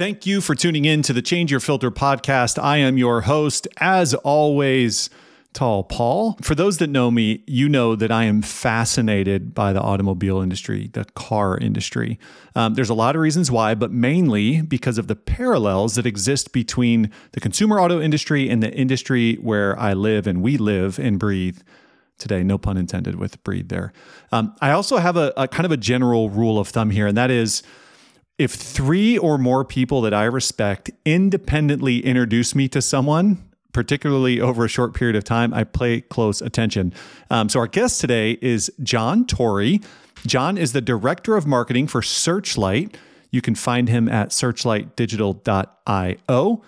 Thank you for tuning in to the Change Your Filter podcast. I am your host, as always, Tall Paul. For those that know me, you know that I am fascinated by the automobile industry, the car industry. Um, there's a lot of reasons why, but mainly because of the parallels that exist between the consumer auto industry and the industry where I live and we live and breathe today. No pun intended with breathe there. Um, I also have a, a kind of a general rule of thumb here, and that is if three or more people that I respect independently introduce me to someone, particularly over a short period of time, I pay close attention. Um, so, our guest today is John Torrey. John is the director of marketing for Searchlight. You can find him at searchlightdigital.io.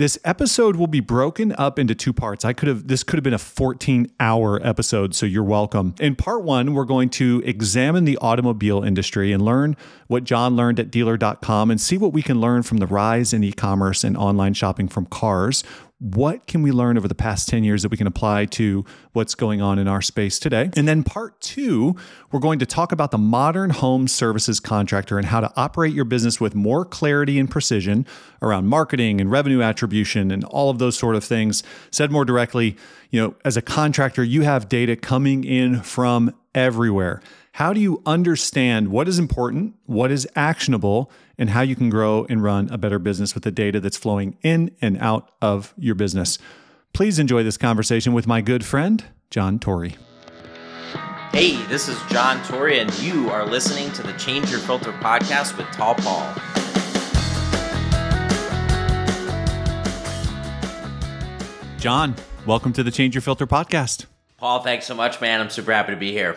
This episode will be broken up into two parts. I could have this could have been a 14-hour episode, so you're welcome. In part 1, we're going to examine the automobile industry and learn what John learned at dealer.com and see what we can learn from the rise in e-commerce and online shopping from cars what can we learn over the past 10 years that we can apply to what's going on in our space today? And then part two, we're going to talk about the modern home services contractor and how to operate your business with more clarity and precision around marketing and revenue attribution and all of those sort of things. Said more directly, you know, as a contractor, you have data coming in from everywhere. How do you understand what is important, what is actionable, and how you can grow and run a better business with the data that's flowing in and out of your business? Please enjoy this conversation with my good friend, John Torrey. Hey, this is John Torrey, and you are listening to the Change Your Filter podcast with Tall Paul. John, welcome to the Change Your Filter podcast. Paul, thanks so much, man. I'm super happy to be here.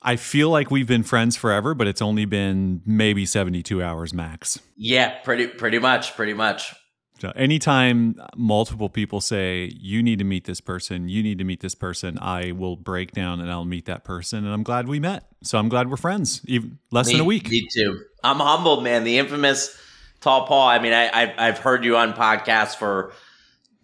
I feel like we've been friends forever, but it's only been maybe 72 hours max. Yeah, pretty pretty much, pretty much. So anytime multiple people say you need to meet this person, you need to meet this person, I will break down and I'll meet that person and I'm glad we met. So I'm glad we're friends. Even less me, than a week. Me too. I'm humbled, man. The infamous Tall Paul. I mean, I, I've I've heard you on podcasts for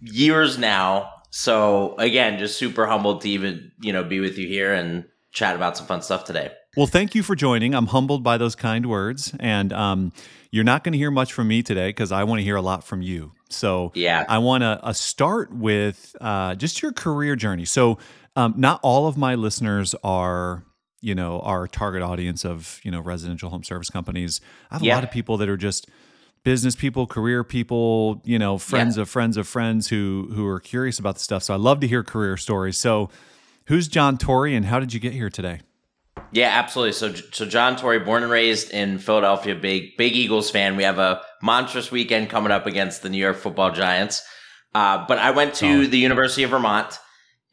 years now. So again, just super humbled to even, you know, be with you here and chat about some fun stuff today. Well, thank you for joining. I'm humbled by those kind words. And um, you're not going to hear much from me today because I want to hear a lot from you. So, yeah, I want to uh, start with uh, just your career journey. So, um, not all of my listeners are you know our target audience of you know residential home service companies i have a Yeah. lot of people that are just business people career people you know friends of friends of friends who who are curious about the stuff so i love to hear career stories so who's john torrey and how did you get here today Yeah, absolutely. So, so John Torrey, born and raised in Philadelphia, big big Eagles fan. We have a monstrous weekend coming up against the New York Football Giants. Uh, but I went to Solid. the University of Vermont,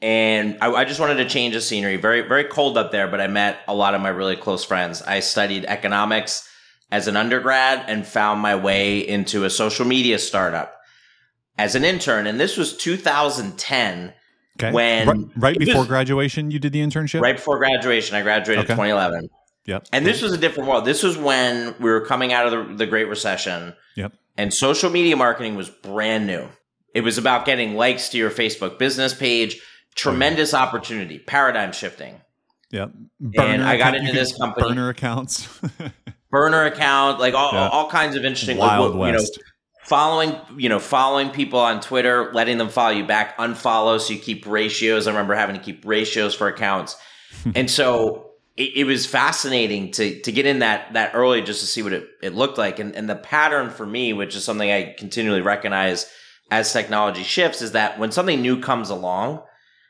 and I, I just wanted to change the scenery. Very very cold up there, but I met a lot of my really close friends. I studied economics as an undergrad and found my way into a social media startup as an intern, and this was 2010 okay When- right, right it was- before graduation you did the internship right before graduation. I graduated Okay. in 2011. yep And this was a different world. This was when we were coming out of the, the Great Recession. Yep. And social media marketing was brand new. It was about getting likes to your Facebook business page. Tremendous opportunity, paradigm shifting. yep And I got account- into this company. burner accounts Burner account, like all, Yeah. all kinds of interesting, wild like, you know, following, you know, following people on Twitter, letting them follow you back, unfollow, so you keep ratios. I remember having to keep ratios for accounts, and so it, it was fascinating to to get in that that early just to see what it, it looked like, and and the pattern for me, which is something I continually recognize as technology shifts, is that when something new comes along,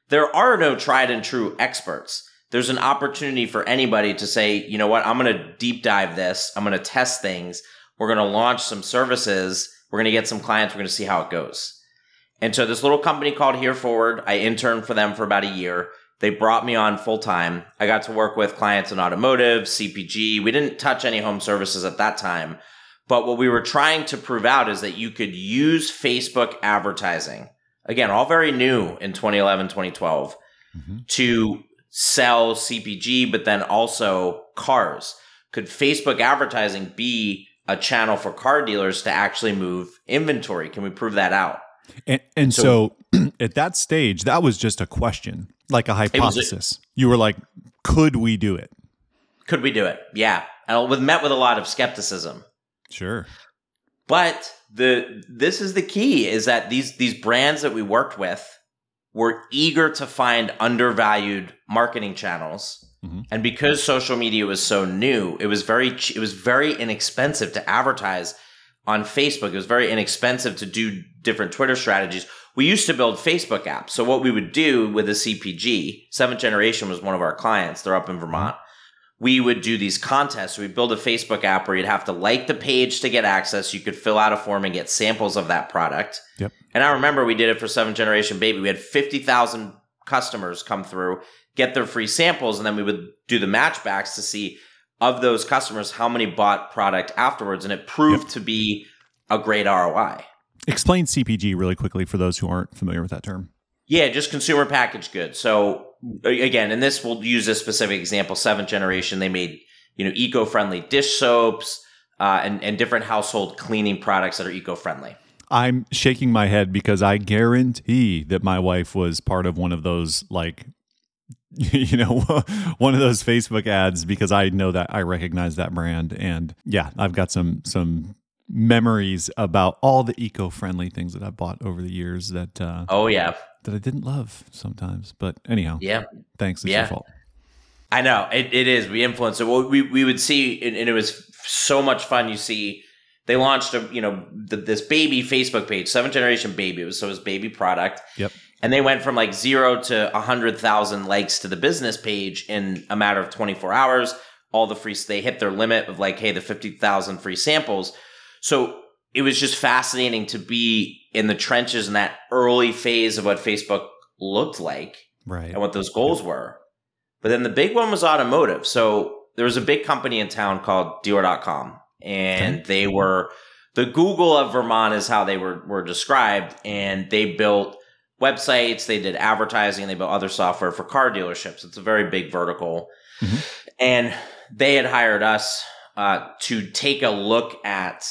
there are no tried and true experts. There's an opportunity for anybody to say, you know what, I'm going to deep dive this. I'm going to test things. We're going to launch some services. We're going to get some clients. We're going to see how it goes. And so this little company called Here Forward, I interned for them for about a year. They brought me on full time. I got to work with clients in automotive, CPG. We didn't touch any home services at that time. But what we were trying to prove out is that you could use Facebook advertising. Again, all very new in 2011, 2012 Mhm. to sell CPG, but then also cars. Could Facebook advertising be a channel for car dealers to actually move inventory? Can we prove that out? And, and so, So- at that stage, that was just a question, like a was a- hypothesis. you were like, could we do it? Could we do it? Yeah. And with met with a lot of skepticism. Sure. But the this is the key is that these these brands that we worked with were eager to find undervalued marketing channels. Mm-hmm. And because social media was so new, it was very it was very inexpensive to advertise on Facebook. It was very inexpensive to do different Twitter strategies. We used to build Facebook apps. So what we would do with a CPG, Seventh Generation was one of our clients. They're up in Vermont we would do these contests. We'd build a Facebook app where you'd have to like the page to get access. You could fill out a form and get samples of that product. Yep. And I remember we did it for Seventh Generation Baby. We had 50,000 customers come through, get their free samples, and then we would do the matchbacks to see of those customers how many bought product afterwards. And it proved yep. to be a great ROI. Explain CPG really quickly for those who aren't familiar with that term. Yeah, just consumer packaged goods. So again, and this will use a specific example. Seventh generation, they made you know eco-friendly dish soaps uh, and and different household cleaning products that are eco-friendly. I'm shaking my head because I guarantee that my wife was part of one of those like you know one of those Facebook ads because I know that I recognize that brand and yeah I've got some some memories about all the eco-friendly things that I've bought over the years that uh, oh yeah that I didn't love sometimes. But anyhow, yeah. Thanks. It's yeah. your fault. I know it, it is. We influence it. Well, we we would see, and, and, it was so much fun. You see, they launched a you know the, this baby Facebook page, seventh generation baby. It was so it was baby product. Yep. And they went from like zero to a hundred thousand likes to the business page in a matter of twenty four hours. All the free they hit their limit of like, hey, the fifty thousand free samples. So it was just fascinating to be in the trenches in that early phase of what Facebook looked like right. and what those goals were. But then the big one was automotive. So there was a big company in town called Dealer.com, and okay. they were the Google of Vermont is how they were were described, and they built websites, they did advertising, they built other software for car dealerships. It's a very big vertical, mm-hmm. and they had hired us uh, to take a look at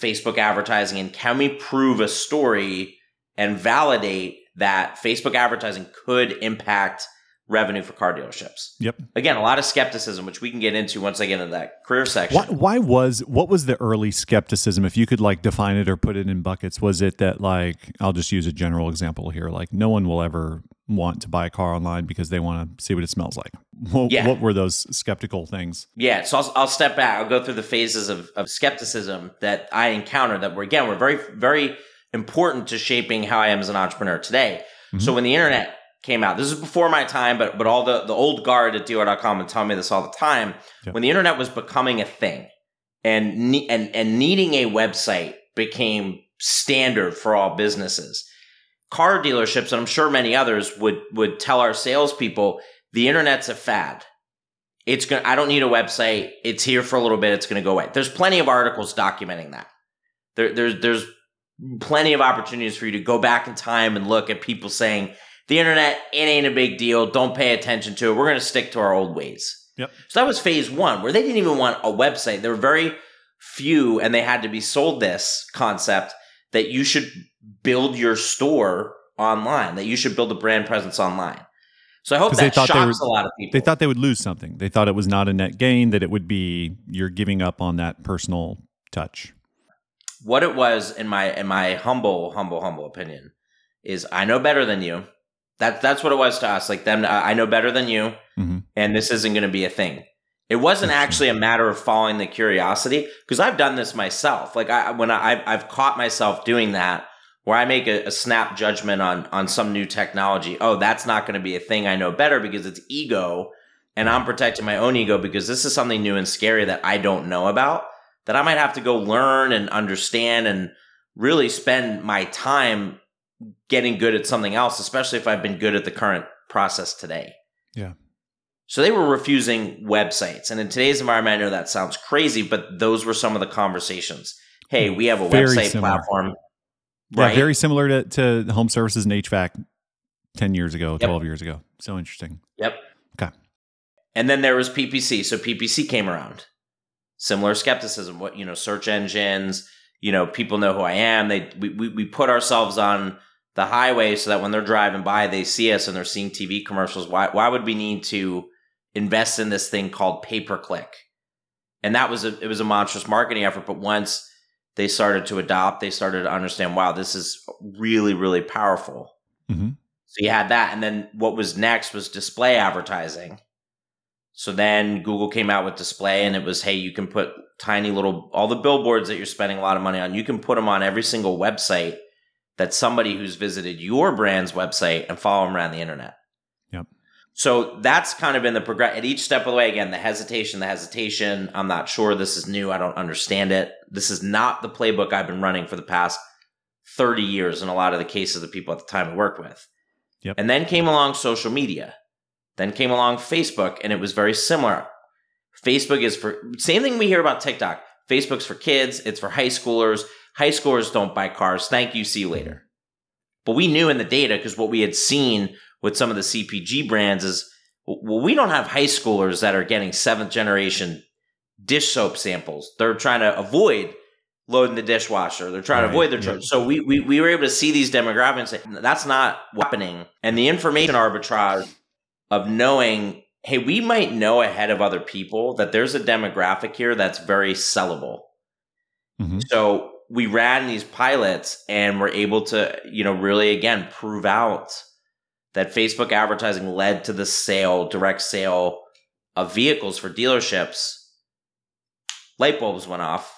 Facebook advertising and can we prove a story and validate that Facebook advertising could impact revenue for car dealerships. Yep. Again, a lot of skepticism, which we can get into once I get into that career section. Why, why, was what was the early skepticism? If you could like define it or put it in buckets, was it that like I'll just use a general example here, like no one will ever want to buy a car online because they want to see what it smells like. What, yeah. what were those skeptical things? Yeah, so I'll, I'll step back. I'll go through the phases of, of skepticism that I encountered that were again were very very important to shaping how I am as an entrepreneur today. Mm-hmm. So when the internet came out. This is before my time, but but all the, the old guard at dealer.com would tell me this all the time. When the internet was becoming a thing and, ne- and, and needing a website became standard for all businesses, car dealerships, and I'm sure many others would, would tell our salespeople, the internet's a fad. It's going I don't need a website. It's here for a little bit. It's going to go away. There's plenty of articles documenting that. There, there's, there's plenty of opportunities for you to go back in time and look at people saying, the internet, it ain't a big deal. Don't pay attention to it. We're going to stick to our old ways. Yep. So that was phase one, where they didn't even want a website. There were very few, and they had to be sold this concept that you should build your store online, that you should build a brand presence online. So I hope that shocks were, a lot of people. They thought they would lose something. They thought it was not a net gain, that it would be you're giving up on that personal touch. What it was, in my in my humble, humble, humble opinion, is I know better than you. That that's what it was to us. Like them, I know better than you, mm-hmm. and this isn't going to be a thing. It wasn't actually a matter of following the curiosity because I've done this myself. Like I when I I've caught myself doing that where I make a, a snap judgment on on some new technology. Oh, that's not going to be a thing. I know better because it's ego, and I'm protecting my own ego because this is something new and scary that I don't know about. That I might have to go learn and understand and really spend my time getting good at something else, especially if I've been good at the current process today. Yeah. So they were refusing websites. And in today's environment, I know that sounds crazy, but those were some of the conversations. Hey, we have a very website similar. platform. Right? Yeah, very similar to, to home services and HVAC 10 years ago, 12 yep. years ago. So interesting. Yep. Okay. And then there was PPC. So PPC came around. Similar skepticism. What, you know, search engines, you know, people know who I am. They we, we, we put ourselves on the highway so that when they're driving by, they see us and they're seeing TV commercials. Why, why would we need to invest in this thing called pay per click? And that was a, it was a monstrous marketing effort. But once they started to adopt. They started to understand, wow, this is really, really powerful. Mm-hmm. So you had that. And then what was next was display advertising. So then Google came out with display and it was, hey, you can put tiny little, all the billboards that you're spending a lot of money on, you can put them on every single website that somebody who's visited your brand's website and follow them around the internet. So that's kind of been the progress at each step of the way. Again, the hesitation, the hesitation. I'm not sure. This is new. I don't understand it. This is not the playbook I've been running for the past 30 years in a lot of the cases of people at the time I worked with. Yep. And then came along social media. Then came along Facebook, and it was very similar. Facebook is for same thing we hear about TikTok. Facebook's for kids, it's for high schoolers. High schoolers don't buy cars. Thank you, see you later. But we knew in the data because what we had seen with some of the CPG brands is well, we don't have high schoolers that are getting seventh generation dish soap samples. They're trying to avoid loading the dishwasher. They're trying Right, to avoid their yeah. So we, we we were able to see these demographics. and say, That's not happening. And the information arbitrage of knowing, hey, we might know ahead of other people that there's a demographic here that's very sellable. Mhm. So we ran these pilots and were able to, you know, really again prove out that Facebook advertising led to the sale, direct sale of vehicles for dealerships. Light bulbs went off.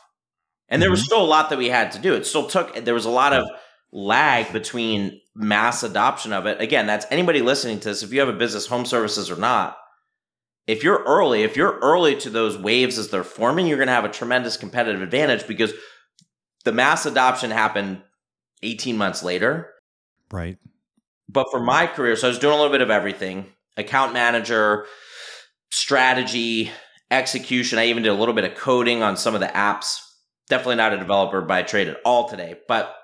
And there was Mhm. still a lot that we had to do. It still took there was a lot of lag between mass adoption of it. Again, that's anybody listening to this, if you have a business, home services or not, if you're early, if you're early to those waves as they're forming, you're going to have a tremendous competitive advantage because the mass adoption happened 18 months later. Right. But for my career, so I was doing a little bit of everything account manager, strategy, execution. I even did a little bit of coding on some of the apps. Definitely not a developer by trade at all today, but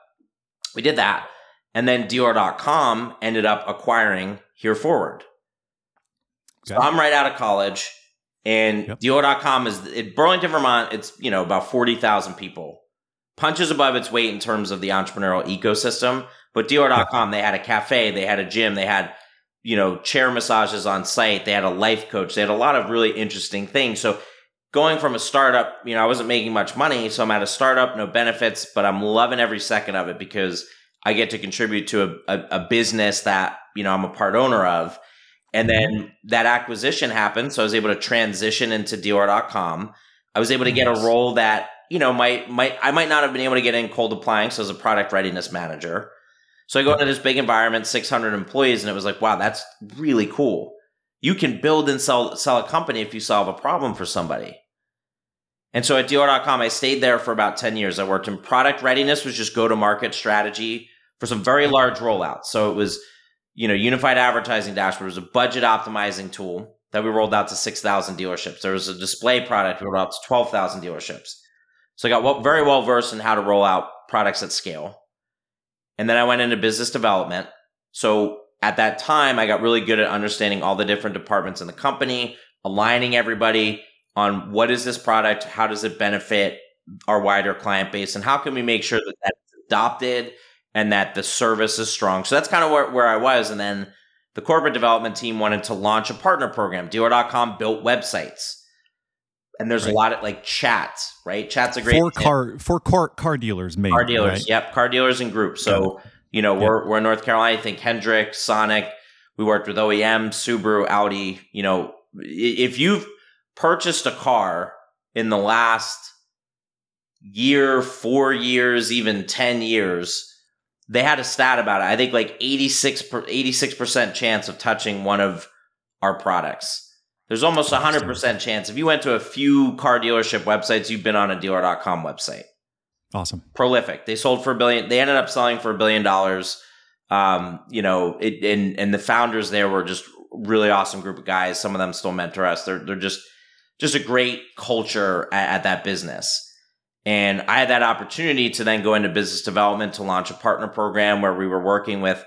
we did that. And then Dealer.com ended up acquiring Here Forward. So I'm right out of college, and Yep. Dealer.com is in Burlington, Vermont. It's you know about forty thousand people, punches above its weight in terms of the entrepreneurial ecosystem. But Dealer.com, they had a cafe, they had a gym, they had you know chair massages on site, they had a life coach, they had a lot of really interesting things. So going from a startup, you know, I wasn't making much money, so I'm at a startup, no benefits, but I'm loving every second of it because I get to contribute to a, a, a business that you know I'm a part owner of. And mm-hmm. then that acquisition happened. So I was able to transition into Dealer.com. I was able to get a role that, you know, might might I might not have been able to get in cold appliance as a product readiness manager. So I go into this big environment, 600 employees, and it was like, wow, that's really cool. You can build and sell sell a company if you solve a problem for somebody. And so at Dealer.com, I stayed there for about 10 years. I worked in product readiness, which is go to market strategy for some very large rollouts. So it was you know, unified advertising dashboard was a budget optimizing tool that we rolled out to 6,000 dealerships. There was a display product we rolled out to 12,000 dealerships. So I got well, very well versed in how to roll out products at scale. And then I went into business development. So at that time, I got really good at understanding all the different departments in the company, aligning everybody on what is this product, how does it benefit our wider client base, and how can we make sure that that's adopted and that the service is strong. So that's kind of where, where I was. And then the corporate development team wanted to launch a partner program. Dealer.com built websites. And there's Right. a lot of like chat, right? Chat's a great For car for car car dealers mainly. car dealers. right? Yep, car dealers and groups. So, you know, we're we're in North Carolina. I think Hendrick, Sonic. We worked with OEM, Subaru, Audi. You know, if you've purchased a car in the last year, four years, even ten years, they had a stat about it. I think like 86 percent chance of touching one of our products. There's almost a hundred percent chance if you went to a few car dealership websites, you've been on a dealer.com website Awesome. prolific. They sold for a billion. They ended up selling for a billion dollars. Um, you know, it, and and the founders there were just really awesome group of guys. Some of them still mentor us. They're they're just just a great culture at, at that business. And I had that opportunity to then go into business development to launch a partner program where we were working with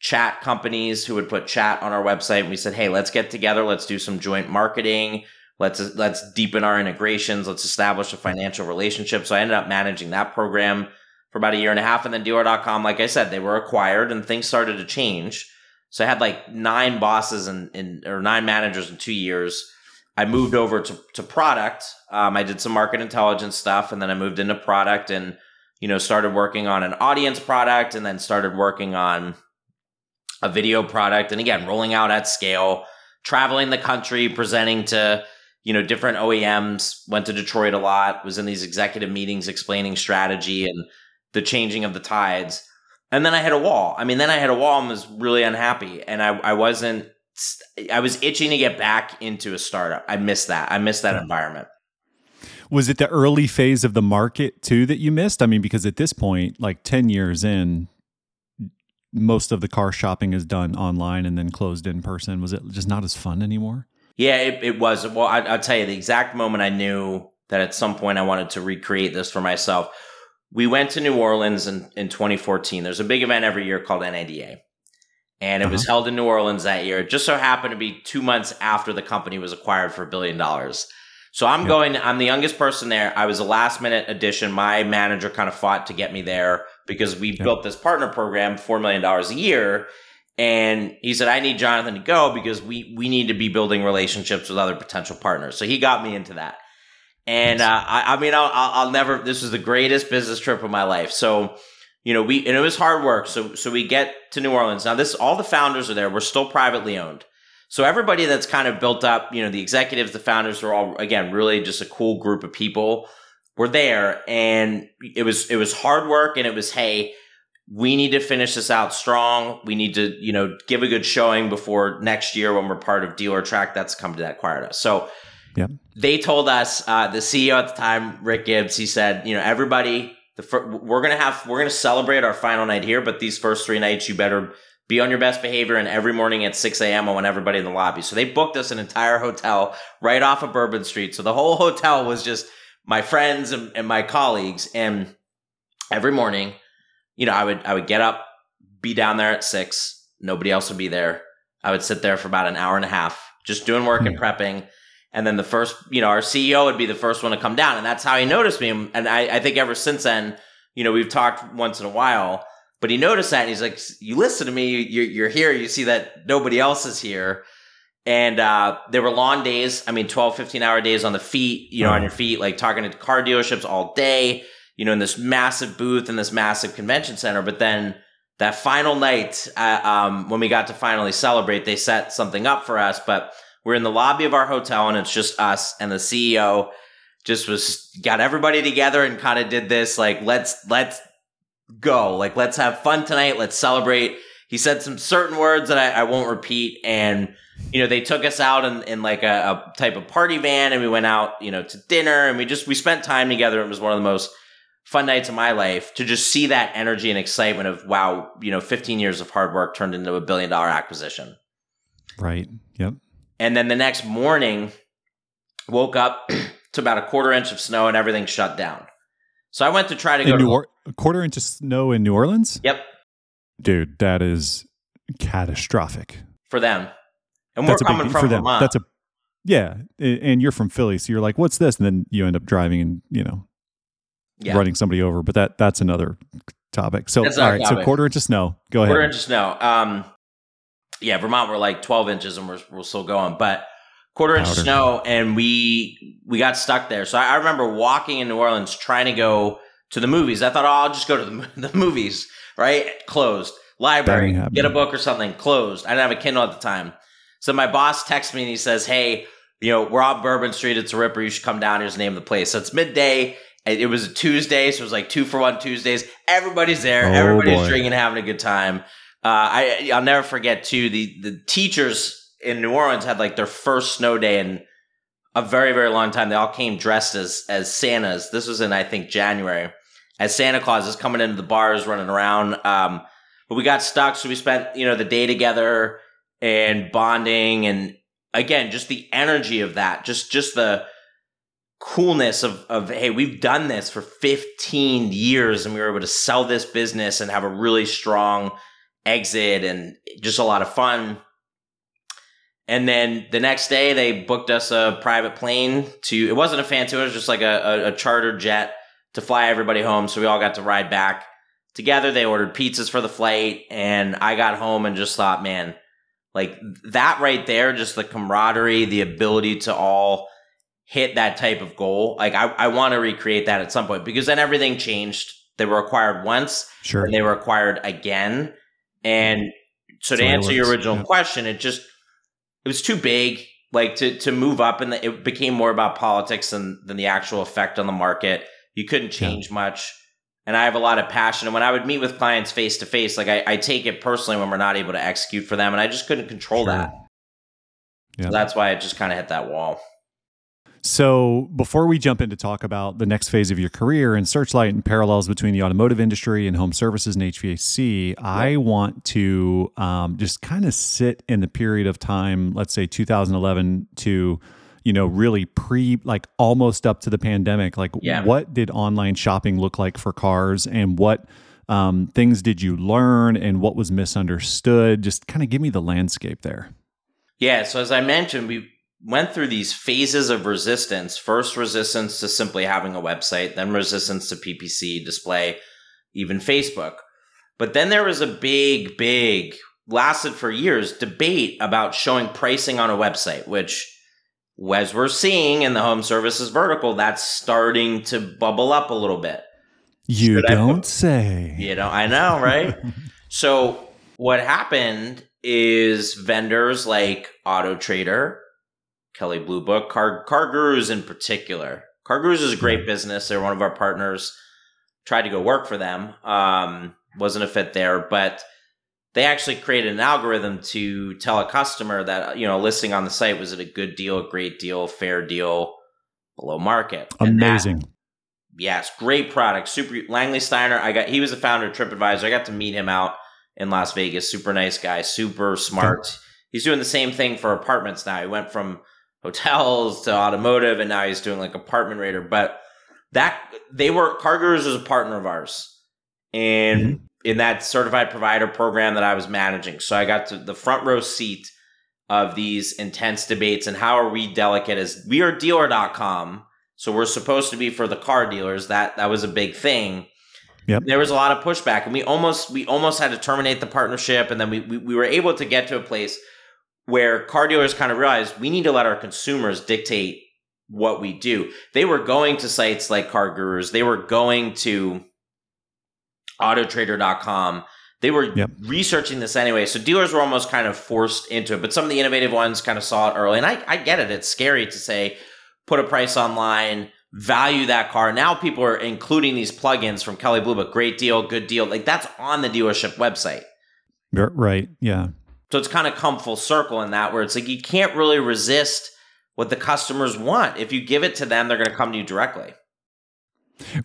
chat companies who would put chat on our website. And we said, hey, let's get together. Let's do some joint marketing. Let's let's deepen our integrations. Let's establish a financial relationship. So I ended up managing that program for about a year and a half. And then Dealer.com, like I said, they were acquired and things started to change. So I had like nine bosses and in, or nine managers in two years. I moved over to, to product. Um, I did some market intelligence stuff and then I moved into product and you know, started working on an audience product and then started working on a video product. And again, rolling out at scale, traveling the country, presenting to, you know, different OEMs, went to Detroit a lot, was in these executive meetings explaining strategy and the changing of the tides. And then I hit a wall. I mean, then I hit a wall and was really unhappy. And I, I wasn't, I was itching to get back into a startup. I missed that. I missed that environment. Was it the early phase of the market too that you missed? I mean, because at this point, like 10 years in, most of the car shopping is done online and then closed in person. Was it just not as fun anymore? Yeah, it, it was. Well, I, I'll tell you the exact moment I knew that at some point I wanted to recreate this for myself. We went to New Orleans in, in 2014. There's a big event every year called NADA. And it uh-huh. was held in New Orleans that year. It just so happened to be two months after the company was acquired for a billion dollars. So I'm going, I'm the youngest person there. I was a last minute addition. My manager kind of fought to get me there because we yep. built this partner program, $4 million a year. And he said, I need Jonathan to go because we, we need to be building relationships with other potential partners. So he got me into that. And uh, I, I, mean, I'll, I'll never, this was the greatest business trip of my life. So, you know, we, and it was hard work. So, so we get to New Orleans. Now, this, all the founders are there. We're still privately owned. So everybody that's kind of built up, you know, the executives, the founders are all again really just a cool group of people. Were there, and it was it was hard work, and it was hey, we need to finish this out strong. We need to you know give a good showing before next year when we're part of Dealertrack That's come to that us. So. Yep. They told us uh, the CEO at the time, Rick Gibbs. He said, "You know, everybody, the fir- we're gonna have we're gonna celebrate our final night here, but these first three nights, you better be on your best behavior and every morning at 6 a.m. I want everybody in the lobby. So they booked us an entire hotel right off of Bourbon Street. So the whole hotel was just my friends and, and my colleagues. And every morning, you know, I would I would get up, be down there at six. Nobody else would be there. I would sit there for about an hour and a half, just doing work and hmm. prepping. And then the first, you know, our CEO would be the first one to come down. And that's how he noticed me. And I, I think ever since then, you know, we've talked once in a while but he noticed that and he's like, You listen to me, you're, you're here, you see that nobody else is here. And uh, there were long days, I mean, 12, 15 hour days on the feet, you know, on your feet, like talking to car dealerships all day, you know, in this massive booth in this massive convention center. But then that final night, uh, um, when we got to finally celebrate, they set something up for us. But we're in the lobby of our hotel and it's just us and the CEO just was got everybody together and kind of did this like let's let's go. Like, let's have fun tonight. Let's celebrate. He said some certain words that I, I won't repeat. And, you know, they took us out in, in like a, a, type of party van and we went out, you know, to dinner and we just, we spent time together. It was one of the most fun nights of my life to just see that energy and excitement of, wow, you know, 15 years of hard work turned into a billion dollar acquisition. Right. Yep. And then the next morning, woke up to about a quarter inch of snow and everything shut down. So I went to try to in go New to or- a quarter inch of snow in New Orleans. Yep, dude, that is catastrophic for them. And we're coming big, from for them. Vermont. That's a yeah, and you're from Philly, so you're like, "What's this?" And then you end up driving and you know, yeah. running somebody over. But that that's another topic. So all right, topic. so quarter inch of snow. Go ahead. Quarter inch of snow. Um, yeah, Vermont we're like 12 inches, and we're we're still going, but quarter inch of snow, and we we got stuck there. So I, I, remember walking in New Orleans trying to go to the movies. I thought, oh, I'll just go to the, the movies. Right, closed. Library, get a book or something. Closed. I didn't have a Kindle at the time. So my boss texts me and he says, "Hey, you know, we're on Bourbon Street. It's a ripper. You should come down. Here's the name of the place." So it's midday. It was a Tuesday, so it was like two for one Tuesdays. Everybody's there. Oh, Everybody's boy. drinking, having a good time. Uh, I I'll never forget too the the teachers in New Orleans had like their first snow day in a very very long time. They all came dressed as as Santas. This was in I think January as Santa Claus is coming into the bars, running around. Um, but we got stuck, so we spent you know the day together and bonding, and again, just the energy of that, just just the coolness of of hey, we've done this for 15 years, and we were able to sell this business and have a really strong exit, and just a lot of fun. And then the next day, they booked us a private plane to. It wasn't a fancy; it was just like a, a, a chartered jet to fly everybody home. So we all got to ride back together. They ordered pizzas for the flight, and I got home and just thought, man, like that right there, just the camaraderie, the ability to all hit that type of goal. Like I, I want to recreate that at some point because then everything changed They were acquired once, sure, and they were acquired again. And so to answer your original yeah. question, it just it was too big, like to to move up, and it became more about politics than than the actual effect on the market. You couldn't change yeah. much, and I have a lot of passion. And when I would meet with clients face to face, like I, I, take it personally when we're not able to execute for them, and I just couldn't control sure. that. Yeah. So that's why it just kind of hit that wall. So, before we jump in to talk about the next phase of your career and Searchlight and parallels between the automotive industry and home services and HVAC, I want to um, just kind of sit in the period of time, let's say 2011 to, you know, really pre, like almost up to the pandemic. Like, yeah. what did online shopping look like for cars and what um, things did you learn and what was misunderstood? Just kind of give me the landscape there. Yeah. So, as I mentioned, we, went through these phases of resistance. First, resistance to simply having a website, then resistance to PPC, display, even Facebook. But then there was a big, big, lasted for years, debate about showing pricing on a website, which, as we're seeing in the home services vertical, that's starting to bubble up a little bit. You Should don't say. You know, I know, right? so, what happened is vendors like Auto Trader, Kelley Blue Book, Car CarGurus in particular. CarGurus is a great business. They're one of our partners. Tried to go work for them. Um, wasn't a fit there, but they actually created an algorithm to tell a customer that you know listing on the site was it a good deal, a great deal, fair deal, below market. Amazing. That, yes, great product. Super Langley Steiner. I got he was the founder of TripAdvisor. I got to meet him out in Las Vegas. Super nice guy, super smart. Okay. He's doing the same thing for apartments now. He went from hotels to automotive, and now he's doing like apartment raider. But that they were CarGurus was a partner of ours, and mm-hmm. In that certified provider program that I was managing, so I got to the front row seat of these intense debates and how are we delicate as we are dealer.com so we're supposed to be for the car dealers that that was a big thing Yep. There was a lot of pushback, and we almost we almost had to terminate the partnership, and then we, we, we were able to get to a place where car dealers kind of realized we need to let our consumers dictate what we do. They were going to sites like CarGurus, they were going to autotrader.com. They were yep. researching this anyway. So dealers were almost kind of forced into it. But some of the innovative ones kind of saw it early. And I, I get it. It's scary to say, put a price online, value that car. Now people are including these plugins from Kelley Blue Book, great deal, good deal. Like that's on the dealership website. Right. Yeah. So it's kind of come full circle in that where it's like you can't really resist what the customers want. If you give it to them, they're going to come to you directly.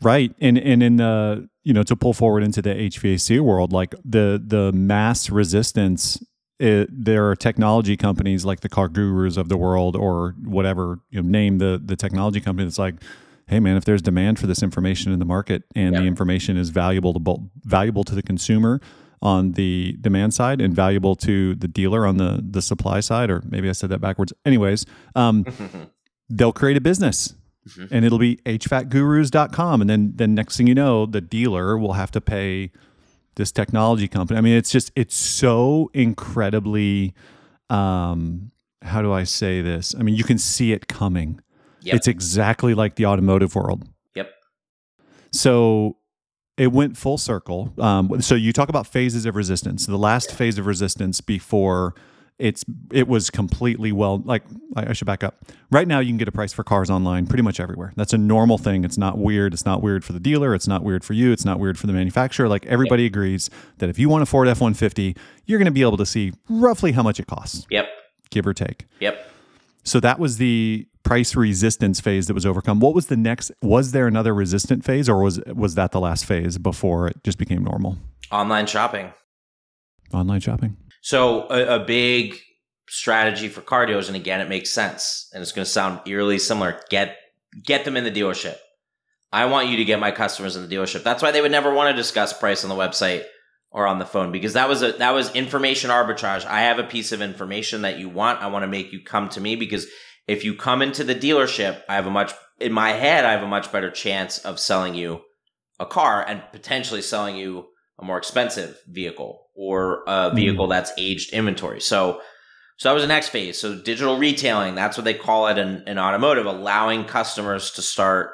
Right. And and in the you know to pull forward into the HVAC world, like the the mass resistance it, there are technology companies like the car gurus of the world or whatever you know, name the the technology company that's like hey man if there's demand for this information in the market and yep. the information is valuable to both valuable to the consumer on the demand side and valuable to the dealer on the the supply side or maybe I said that backwards anyways um, they'll create a business mm-hmm. and it'll be hvacgurus.com and then then next thing you know the dealer will have to pay this technology company I mean it's just it's so incredibly um, how do I say this I mean you can see it coming yep. it's exactly like the automotive world yep so it went full circle. Um, so you talk about phases of resistance. The last phase of resistance before it's it was completely well like I should back up. Right now you can get a price for cars online pretty much everywhere. That's a normal thing. It's not weird. It's not weird for the dealer. It's not weird for you. It's not weird for the manufacturer. Like everybody yep. agrees that if you want a Ford F150, you're going to be able to see roughly how much it costs. Yep. Give or take. Yep. So that was the price resistance phase that was overcome. What was the next? Was there another resistant phase, or was was that the last phase before it just became normal? Online shopping. Online shopping. So a, a big strategy for cardios, and again, it makes sense, and it's going to sound eerily similar. Get get them in the dealership. I want you to get my customers in the dealership. That's why they would never want to discuss price on the website or on the phone because that was a that was information arbitrage. I have a piece of information that you want. I want to make you come to me because if you come into the dealership, I have a much, in my head, I have a much better chance of selling you a car and potentially selling you a more expensive vehicle or a vehicle mm. that's aged inventory. So, so that was the next phase. So digital retailing, that's what they call it in, in automotive, allowing customers to start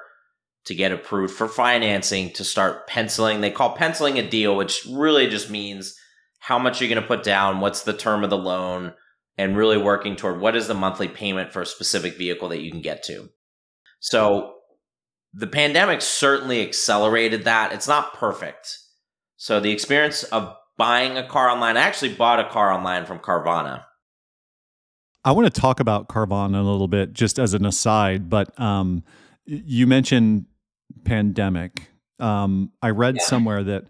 to get approved for financing to start penciling. They call penciling a deal, which really just means how much you're going to put down, what's the term of the loan, and really working toward what is the monthly payment for a specific vehicle that you can get to. So the pandemic certainly accelerated that. It's not perfect. So the experience of buying a car online, I actually bought a car online from Carvana. I want to talk about Carvana a little bit, just as an aside. But um, you mentioned pandemic. Um, I read yeah. somewhere that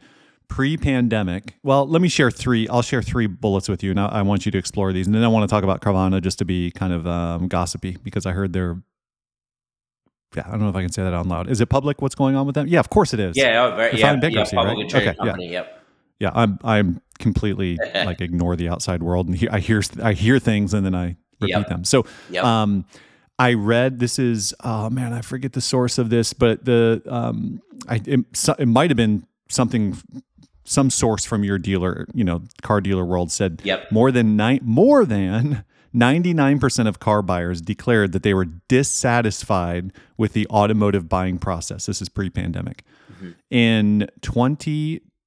pre-pandemic. Well, let me share three. I'll share three bullets with you, and I, I, want you to explore these. And then I want to talk about Carvana just to be kind of um, gossipy because I heard they're. Yeah, I don't know if I can say that out loud. Is it public? What's going on with them? Yeah, of course it is. Yeah, oh, very, yeah, yeah, right? okay, company, yeah. Yep. Yeah, I'm I'm completely like ignore the outside world and he, I hear I hear things and then I repeat yep. them. So, yep. um, I read this is oh man, I forget the source of this, but the um, I it, it might have been something some source from your dealer, you know, car dealer world said yep. more than nine more than 99% of car buyers declared that they were dissatisfied with the automotive buying process. This is pre-pandemic. Mm-hmm. In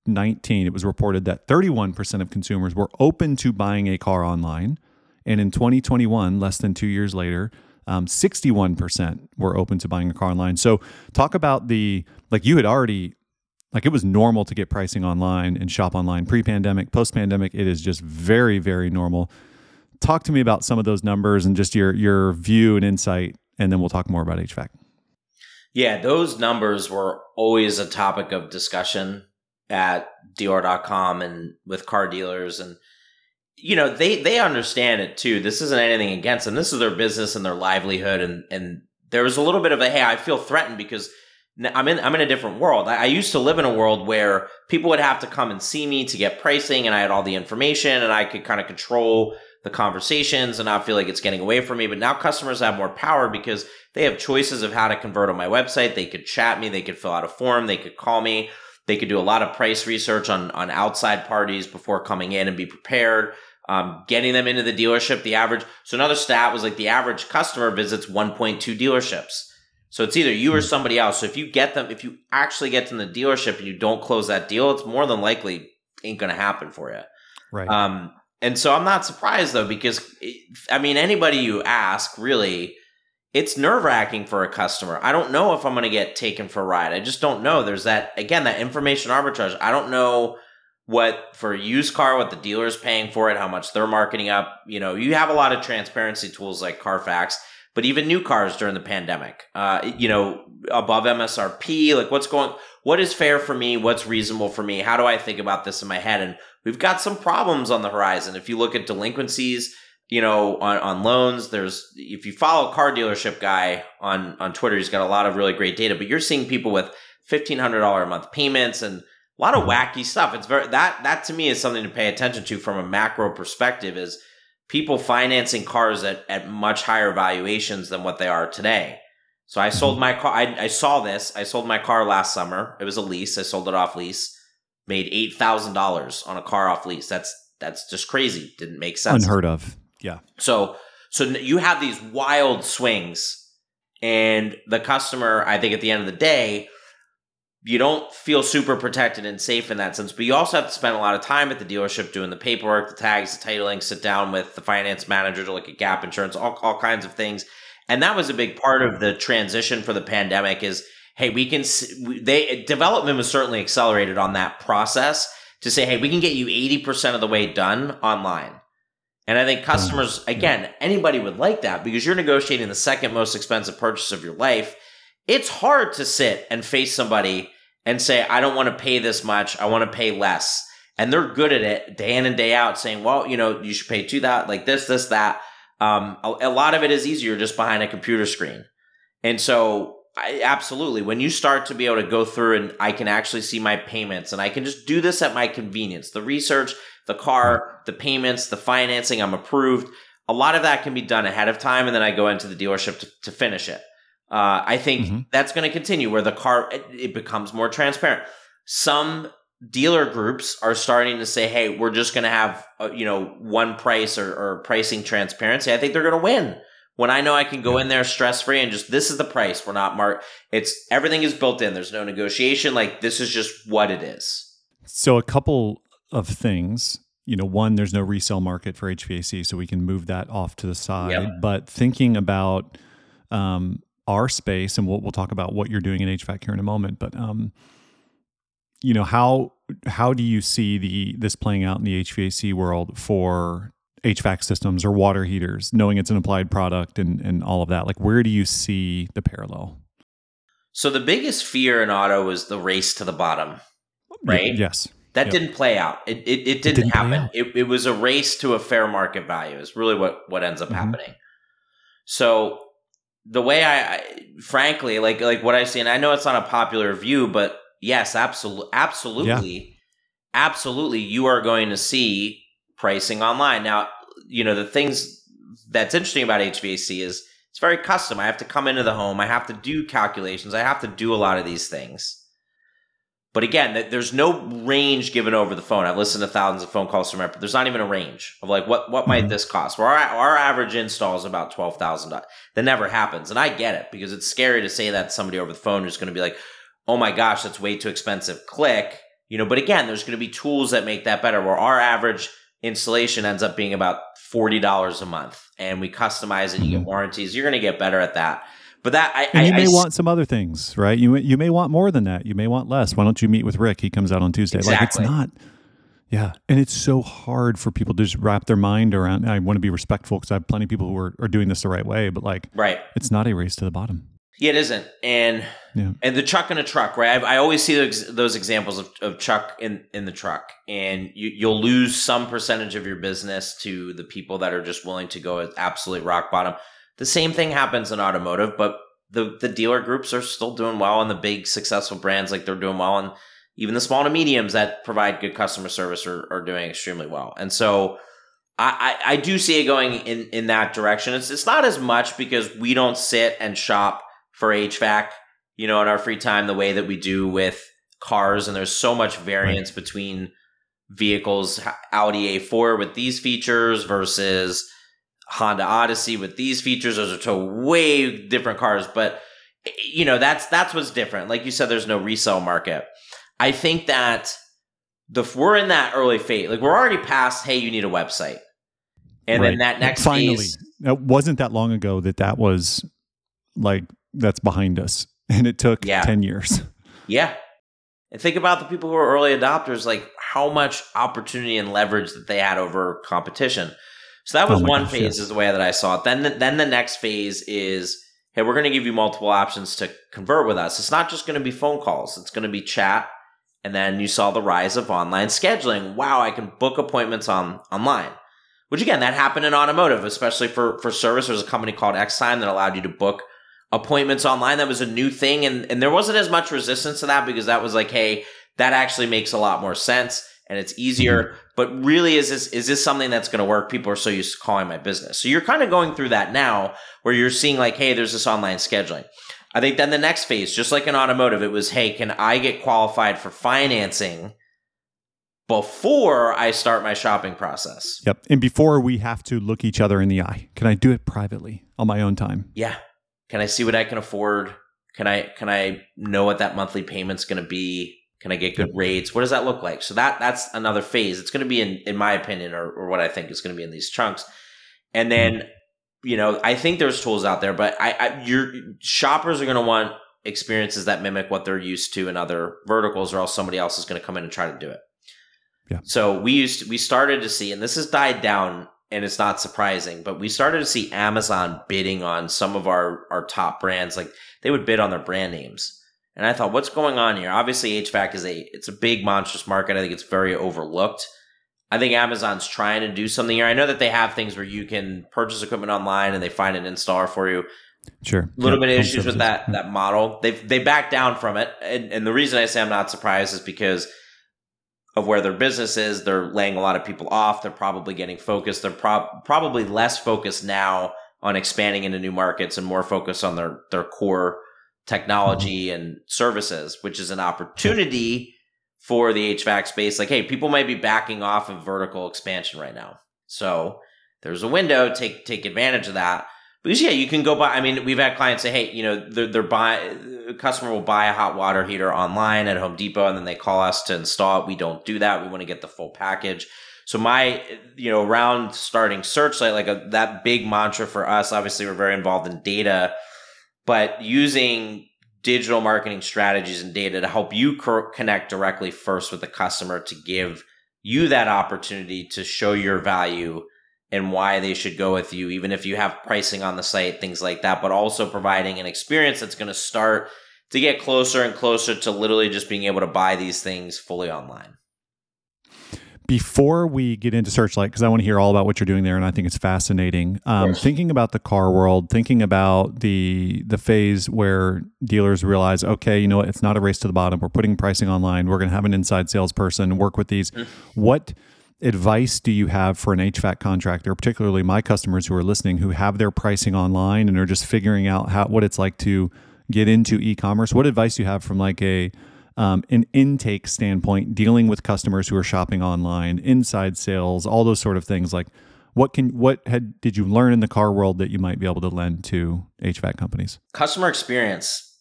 2019, it was reported that 31% of consumers were open to buying a car online, and in 2021, less than 2 years later, um, 61% were open to buying a car online. So, talk about the like you had already like it was normal to get pricing online and shop online pre-pandemic, post-pandemic. It is just very, very normal. Talk to me about some of those numbers and just your your view and insight, and then we'll talk more about HVAC. Yeah, those numbers were always a topic of discussion at dealer.com and with car dealers. And you know they they understand it too. This isn't anything against them. This is their business and their livelihood. And and there was a little bit of a hey i feel threatened because i'm in i'm in a different world. I, I used to live in a world where people would have to come and see me to get pricing and i had all the information and i could kind of control the conversations and not feel like it's getting away from me. But now customers have more power because they have choices of how to convert on my website. They could chat me. They could fill out a form. They could call me they could do a lot of price research on, on outside parties before coming in and be prepared. Um, getting them into the dealership, the average. So another stat was like the average customer visits 1.2 dealerships. So it's either you or hmm. somebody else. So if you get them, if you actually get them the dealership and you don't close that deal, it's more than likely ain't going to happen for you. Right. Um, and so I'm not surprised though, because I mean, anybody you ask really, it's nerve wracking for a customer. I don't know if I'm going to get taken for a ride. I just don't know. There's that, again, that information arbitrage. I don't know what for a used car, what the dealer is paying for it, how much they're marketing up. You know, you have a lot of transparency tools like Carfax, but even new cars during the pandemic, uh, you know, above MSRP, like what's going, what is fair for me? What's reasonable for me? How do I think about this in my head? And we've got some problems on the horizon. If you look at delinquencies, you know, on, on loans. There's if you follow a car dealership guy on on Twitter, he's got a lot of really great data. But you're seeing people with fifteen hundred dollar a month payments and a lot of mm-hmm. wacky stuff. It's very that that to me is something to pay attention to from a macro perspective. Is people financing cars at at much higher valuations than what they are today. So I sold mm-hmm. my car. I, I saw this. I sold my car last summer. It was a lease. I sold it off lease. Made eight thousand dollars on a car off lease. That's that's just crazy. Didn't make sense. Unheard of. Yeah. So so you have these wild swings and the customer, I think at the end of the day, you don't feel super protected and safe in that sense, but you also have to spend a lot of time at the dealership doing the paperwork, the tags, the titling, sit down with the finance manager to look at gap insurance, all, all kinds of things. And that was a big part of the transition for the pandemic is, hey, we can, they, development was certainly accelerated on that process to say, hey, we can get you 80% of the way done online. And I think customers, again, anybody would like that because you're negotiating the second most expensive purchase of your life. It's hard to sit and face somebody and say, I don't want to pay this much. I want to pay less. And they're good at it day in and day out saying, well, you know, you should pay two that, like this, this, that. Um, a, a lot of it is easier just behind a computer screen. And so I, absolutely. When you start to be able to go through and I can actually see my payments and I can just do this at my convenience, the research, the car, the payments, the financing, I'm approved. A lot of that can be done ahead of time, and then I go into the dealership to, to finish it. Uh, I think mm-hmm. that's going to continue where the car it, it becomes more transparent. Some dealer groups are starting to say, "Hey, we're just going to have uh, you know one price or, or pricing transparency." I think they're going to win when I know I can go in there stress free and just this is the price. We're not mark. It's everything is built in. There's no negotiation. Like this is just what it is. So a couple of things. You know, one, there's no resale market for HVAC, so we can move that off to the side. Yep. But thinking about um, our space, and we'll, we'll talk about what you're doing in HVAC here in a moment. But um, you know, how how do you see the this playing out in the HVAC world for HVAC systems or water heaters, knowing it's an applied product and and all of that? Like, where do you see the parallel? So the biggest fear in auto was the race to the bottom, right? Y- yes. That Yep. didn't play out. It it, it didn't, didn't happen. It, it was a race to a fair market value. Is really what what ends up Mhm. happening. So the way I, I, frankly, like like what I see, and I know it's not a popular view, but yes, absolutely, absolutely, absolutely, you are going to see pricing online now. You know the things that's interesting about HVAC is it's very custom. I have to come into the home. I have to do calculations. I have to do a lot of these things. But again, there's no range given over the phone. I've listened to thousands of phone calls from but there's not even a range of like what what might Mhm. this cost. Well, our our average install is about twelve thousand dollars. That never happens, and I get it because it's scary to say that to somebody over the phone who's going to be like, "Oh my gosh, that's way too expensive." Click, you know. But again, there's going to be tools that make that better. Where our average installation ends up being about forty dollars a month, and we customize it. You get mm-hmm. warranties. You're going to get better at that. But that I, And I, you may I want some other things, right? You may- you may want more than that. You may want less. Why don't you meet with Rick? He comes out on Tuesday. Like it's not. Yeah, and it's so hard for people to just wrap their mind around. I want to be respectful because I have plenty of people who are, are doing this the right way, but like right. it's not a race to the bottom. Yeah, it isn't. And Yeah. and the truck in a truck, right? I, I always see those, those examples of, of truck in, in the truck, and you, you'll lose some percentage of your business to the people that are just willing to go at absolute rock bottom. The same thing happens in automotive, but the the dealer groups are still doing well, and the big successful brands like they're doing well, and even the small to mediums that provide good customer service are, are doing extremely well. And so I, I, I do see it going in, in that direction. It's it's not as much because we don't sit and shop for HVAC, you know, in our free time the way that we do with cars. And there's so much variance between vehicles, Audi A4 with these features versus Honda Odyssey with these features. Those are two way different cars, but you know, that's that's what's different. Like you said, there's no resale market. I think that the we're in that early phase. Like we're already past, hey, you need a website. And Right. then that next finally, phase, it wasn't that long ago that that was like that's behind us, and it took Yeah. ten years. Yeah. And think about the people who are early adopters, like how much opportunity and leverage that they had over competition. So that was Oh one gosh, phase, yes. is the way that I saw it. Then, the, then the next phase is, hey, we're going to give you multiple options to convert with us. It's not just going to be phone calls; it's going to be chat. And then you saw the rise of online scheduling. Wow, I can book appointments on online. Which again, that happened in automotive, especially for for service. There's a company called Xtime that allowed you to book appointments online. That was a new thing, and and there wasn't as much resistance to that because that was like, hey, that actually makes a lot more sense and it's easier. Mm-hmm. But really, is this is this something that's going to work? People are so used to calling my business, so you're kind of going through that now, where you're seeing like, hey, there's this online scheduling. I think then the next phase, just like in automotive, it was, hey, can I get qualified for financing before I start my shopping process? Yep. And before we have to look each other in the eye, can I do it privately on my own time? Yeah. Can I see what I can afford? Can I can I know what that monthly payment's going to be? Can I get good rates? What does that look like? So that that's another phase. It's going to be in in my opinion, or, or what I think is going to be in these chunks. And then, mm-hmm. you know, I think there's tools out there, but I, I your shoppers are going to want experiences that mimic what they're used to in other verticals, or else somebody else is going to come in and try to do it. Yeah. So we used to, we started to see, and this has died down, and it's not surprising, but we started to see Amazon bidding on some of our our top brands. Like they would bid on their brand names, and I thought, what's going on here? Obviously, HVAC is a it's a big monstrous market. I think it's very overlooked. I think Amazon's trying to do something here. I know that they have things where you can purchase equipment online and they find an installer for you Sure. a little Yeah, bit of issues with that Yeah. that model. They've they backed down from it, and and the reason I say I'm not surprised is because of where their business is. They're laying a lot of people off. They're probably getting focused. They're prob- probably less focused now on expanding into new markets and more focused on their their core technology mm-hmm. and services, which is an opportunity for the HVAC space. Like, hey, people might be backing off of vertical expansion right now, so there's a window. Take take advantage of that. because yeah, you can go buy. I mean, we've had clients say, hey, you know, they're, they're buying. A customer will buy a hot water heater online at Home Depot, and then they call us to install it. We don't do that. We want to get the full package. So my, you know, around starting Searchlight, like a, that big mantra for us. Obviously, we're very involved in data, but using digital marketing strategies and data to help you co- connect directly first with the customer to give you that opportunity to show your value and why they should go with you, even if you have pricing on the site, things like that, but also providing an experience that's going to start to get closer and closer to literally just being able to buy these things fully online before we get into Searchlight, because I want to hear all about what you're doing there, and I think it's fascinating. Um, thinking about the car world, thinking about the the phase where dealers realize, okay, you know what, it's not a race to the bottom. We're putting pricing online. We're going to have an inside salesperson work with these. Mm-hmm. What advice do you have for an HVAC contractor, particularly my customers who are listening, who have their pricing online and are just figuring out how what it's like to get into e-commerce? What advice do you have from like a um, an intake standpoint, dealing with customers who are shopping online, inside sales, all those sort of things. Like, what can what had did you learn in the car world that you might be able to lend to HVAC companies? Customer experience.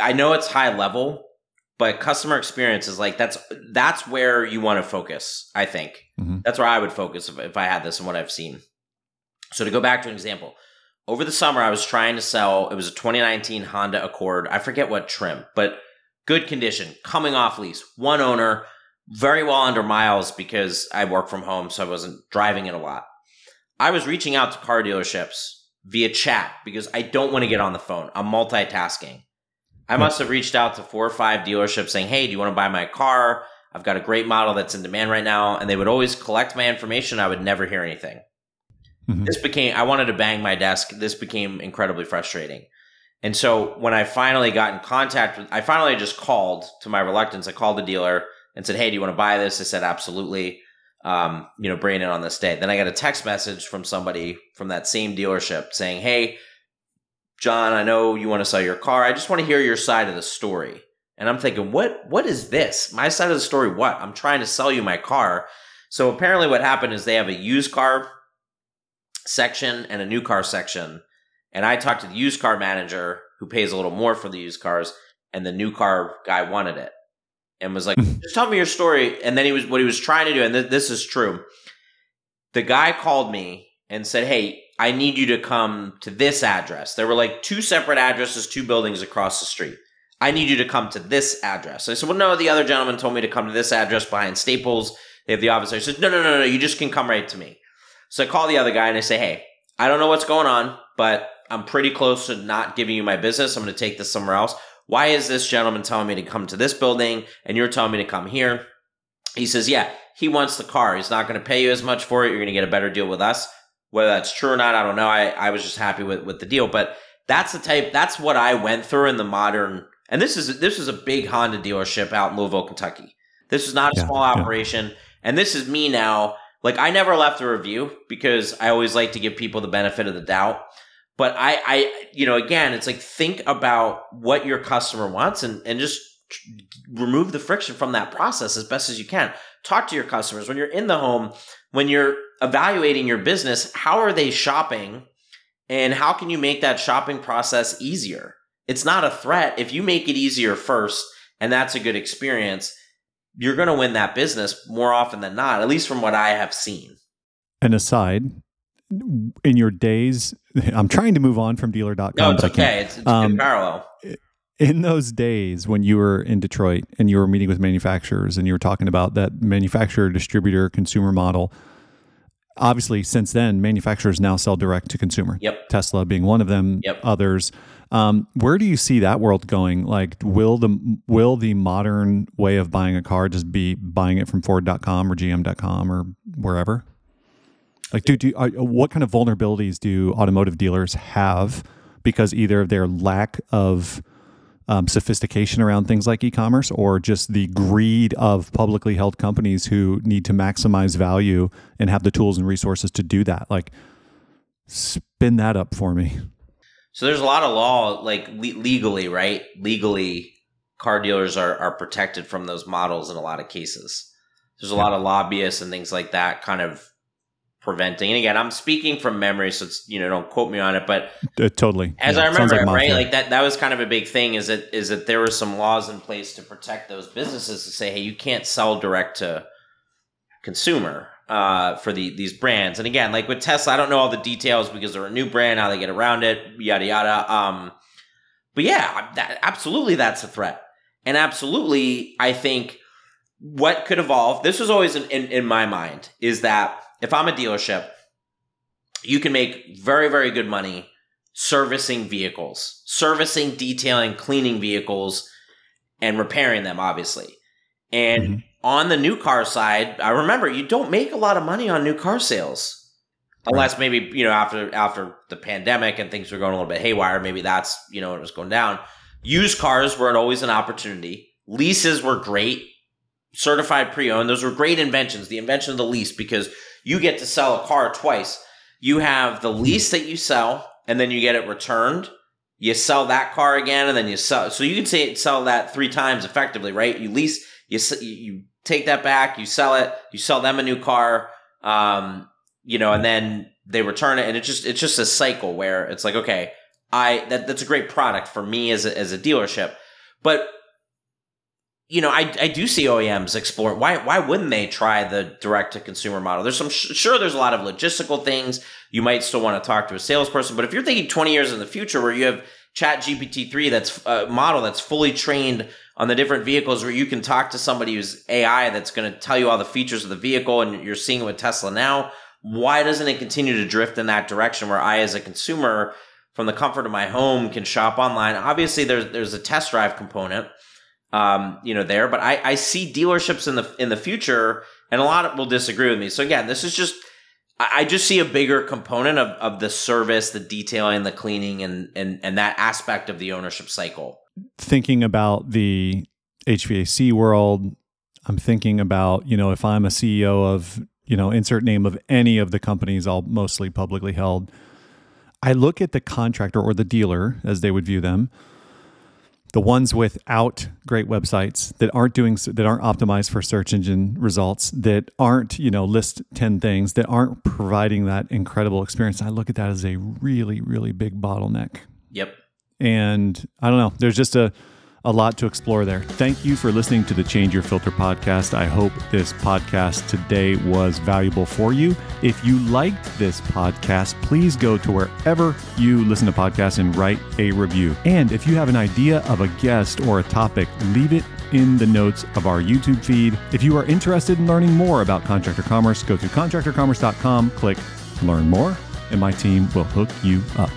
I know it's high level, but customer experience is like that's that's where you want to focus. I think mm-hmm. that's where I would focus if, if I had this and what I've seen. So to go back to an example, over the summer I was trying to sell. It was a 2019 Honda Accord. I forget what trim, but good condition, coming off lease, one owner, very well under miles because I work from home, so I wasn't driving it a lot. I was reaching out to car dealerships via chat because I don't want to get on the phone. I'm multitasking. I must have reached out to four or five dealerships saying, Hey, do you want to buy my car? I've got a great model that's in demand right now. And they would always collect my information. I would never hear anything. Mm-hmm. This became, I wanted to bang my desk. This became incredibly frustrating. And so when I finally got in contact with, I finally just called to my reluctance. I called the dealer and said, Hey, do you want to buy this? They said, Absolutely. Um, you know, bring it on this day. Then I got a text message from somebody from that same dealership saying, Hey, John, I know you want to sell your car. I just want to hear your side of the story. And I'm thinking, what what is this? My side of the story, what? I'm trying to sell you my car. So apparently what happened is they have a used car section and a new car section and I talked to the used car manager who pays a little more for the used cars, and the new car guy wanted it and was like, just tell me your story. And then he was, what he was trying to do, and th- this is true. The guy called me and said, Hey, I need you to come to this address. There were like two separate addresses, two buildings across the street. I need you to come to this address. I said, Well, no, the other gentleman told me to come to this address behind Staples. They have the office. He said, No, no, no, no, you just can come right to me. So I call the other guy and I say, Hey, I don't know what's going on, but I'm pretty close to not giving you my business. I'm going to take this somewhere else. Why is this gentleman telling me to come to this building and you're telling me to come here? He says, Yeah, he wants the car. He's not going to pay you as much for it. You're going to get a better deal with us. Whether that's true or not, I don't know. I, I was just happy with, with the deal. But that's the type, that's what I went through in the modern. And this is this is a big Honda dealership out in Louisville, Kentucky. This is not a yeah, small operation. Yeah. And this is me now. Like I never left a review because I always like to give people the benefit of the doubt. But I, I, you know, again, it's like think about what your customer wants and, and just remove the friction from that process as best as you can. Talk to your customers when you're in the home, when you're evaluating your business, how are they shopping and how can you make that shopping process easier? It's not a threat. If you make it easier first and that's a good experience, you're going to win that business more often than not, at least from what I have seen. An aside, in your days, I'm trying to move on from dealer.com. No, it's okay. It's, it's um, parallel. In those days when you were in Detroit and you were meeting with manufacturers and you were talking about that manufacturer distributor consumer model, obviously since then manufacturers now sell direct to consumer. Yep. Tesla being one of them, yep. others. Um, where do you see that world going? Like, will the will the modern way of buying a car just be buying it from Ford.com or GM.com or wherever? Like, do, do uh, what kind of vulnerabilities do automotive dealers have because either of their lack of um, sophistication around things like e-commerce or just the greed of publicly held companies who need to maximize value and have the tools and resources to do that? Like, spin that up for me. So there's a lot of law, like le- legally, right? Legally, car dealers are, are protected from those models in a lot of cases. There's a lot of lobbyists and things like that kind of preventing. And again, I'm speaking from memory, so it's you know don't quote me on it, but uh, totally. As yeah, I remember, like right, like that that was kind of a big thing. Is that is that there were some laws in place to protect those businesses to say, hey, you can't sell direct to consumer uh, for the these brands. And again, like with Tesla, I don't know all the details because they're a new brand, how they get around it, yada yada. Um, but yeah, that, absolutely, that's a threat, and absolutely, I think what could evolve. This was always in, in, in my mind is that if I'm a dealership, you can make very, very good money servicing vehicles, servicing, detailing, cleaning vehicles, and repairing them, obviously. And mm-hmm. On the new car side, I remember you don't make a lot of money on new car sales. Unless maybe, you know, after after the pandemic and things were going a little bit haywire, maybe that's, you know, it was going down. Used cars weren't always an opportunity. Leases were great. Certified pre-owned, those were great inventions. The invention of the lease because you get to sell a car twice. You have the lease that you sell, and then you get it returned. You sell that car again, and then you sell. So you can say sell that three times effectively, right? You lease, you you take that back, you sell it, you sell them a new car, um, you know, and then they return it, and it just it's just a cycle where it's like, okay, I that that's a great product for me as a, as a dealership, but you know, I, I do see OEMs explore. Why why wouldn't they try the direct to consumer model? There's some sure there's a lot of logistical things you might still want to talk to a salesperson, but if you're thinking 20 years in the future where you have Chat GPT three that's a model that's fully trained on the different vehicles where you can talk to somebody who's AI that's going to tell you all the features of the vehicle, and you're seeing it with Tesla now. Why doesn't it continue to drift in that direction where I, as a consumer, from the comfort of my home, can shop online? Obviously, there's there's a test drive component um, you know, there. But I, I see dealerships in the in the future, and a lot of, will disagree with me. So again, this is just I just see a bigger component of, of the service, the detailing, the cleaning, and and and that aspect of the ownership cycle. Thinking about the HVAC world, I'm thinking about you know if I'm a CEO of you know insert name of any of the companies, all mostly publicly held. I look at the contractor or the dealer as they would view them the ones without great websites that aren't doing that aren't optimized for search engine results that aren't you know list 10 things that aren't providing that incredible experience. I look at that as a really really big bottleneck. Yep and i don't know there's just a a lot to explore there. Thank you for listening to the Change Your Filter podcast. I hope this podcast today was valuable for you. If you liked this podcast, please go to wherever you listen to podcasts and write a review. And if you have an idea of a guest or a topic, leave it in the notes of our YouTube feed. If you are interested in learning more about contractor commerce, go to contractorcommerce.com, click learn more, and my team will hook you up.